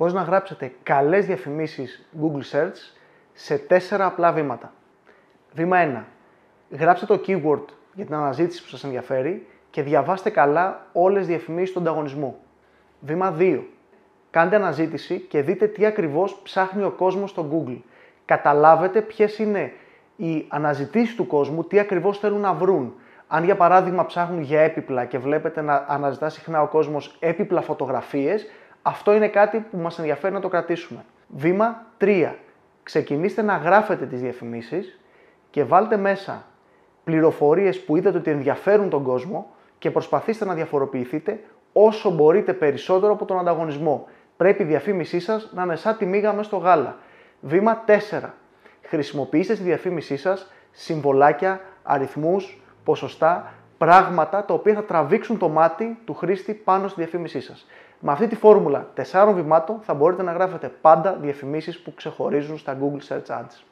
πώς να γράψετε καλές διαφημίσεις Google Search σε τέσσερα απλά βήματα. Βήμα 1. Γράψτε το keyword για την αναζήτηση που σας ενδιαφέρει και διαβάστε καλά όλες τις διαφημίσεις του ανταγωνισμού. Βήμα 2. Κάντε αναζήτηση και δείτε τι ακριβώς ψάχνει ο κόσμος στο Google. Καταλάβετε ποιες είναι οι αναζητήσεις του κόσμου, τι ακριβώς θέλουν να βρουν. Αν για παράδειγμα ψάχνουν για έπιπλα και βλέπετε να αναζητά συχνά ο κόσμος έπιπλα φωτογραφίες, αυτό είναι κάτι που μας ενδιαφέρει να το κρατήσουμε. Βήμα 3. Ξεκινήστε να γράφετε τις διαφημίσεις και βάλτε μέσα πληροφορίες που είδατε ότι ενδιαφέρουν τον κόσμο και προσπαθήστε να διαφοροποιηθείτε όσο μπορείτε περισσότερο από τον ανταγωνισμό. Πρέπει η διαφήμισή σας να είναι σαν τη μίγα μέσα στο γάλα. Βήμα 4. Χρησιμοποιήστε στη διαφήμισή σας συμβολάκια, αριθμούς, ποσοστά, πράγματα τα οποία θα τραβήξουν το μάτι του χρήστη πάνω στη διαφήμισή σας. Με αυτή τη φόρμουλα 4 βημάτων θα μπορείτε να γράφετε πάντα διαφημίσεις που ξεχωρίζουν στα Google Search Ads.